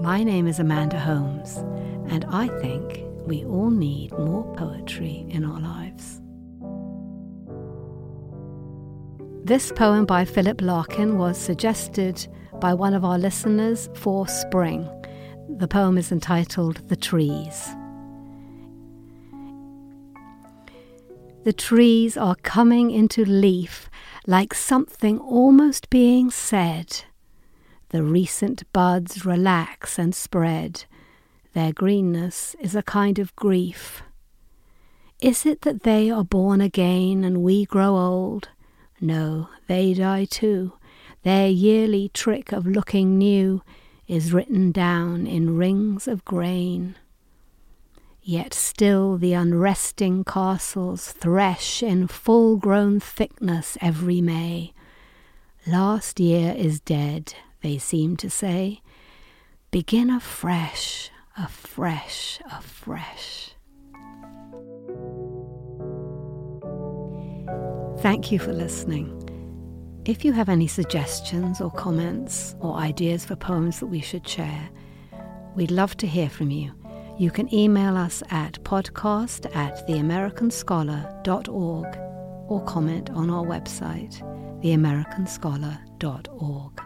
My name is Amanda Holmes, and I think we all need more poetry in our lives. This poem by Philip Larkin was suggested by one of our listeners for spring. The poem is entitled The Trees. The trees are coming into leaf like something almost being said. The recent buds relax and spread. Their greenness is a kind of grief. Is it that they are born again and we grow old? No, they die too. Their yearly trick of looking new is written down in rings of grain. Yet still the unresting castles thresh in full grown thickness every May. Last year is dead, they seem to say. Begin afresh, afresh, afresh. Thank you for listening. If you have any suggestions or comments or ideas for poems that we should share, we'd love to hear from you. You can email us at podcast at theamericanscholar.org or comment on our website, theamericanscholar.org.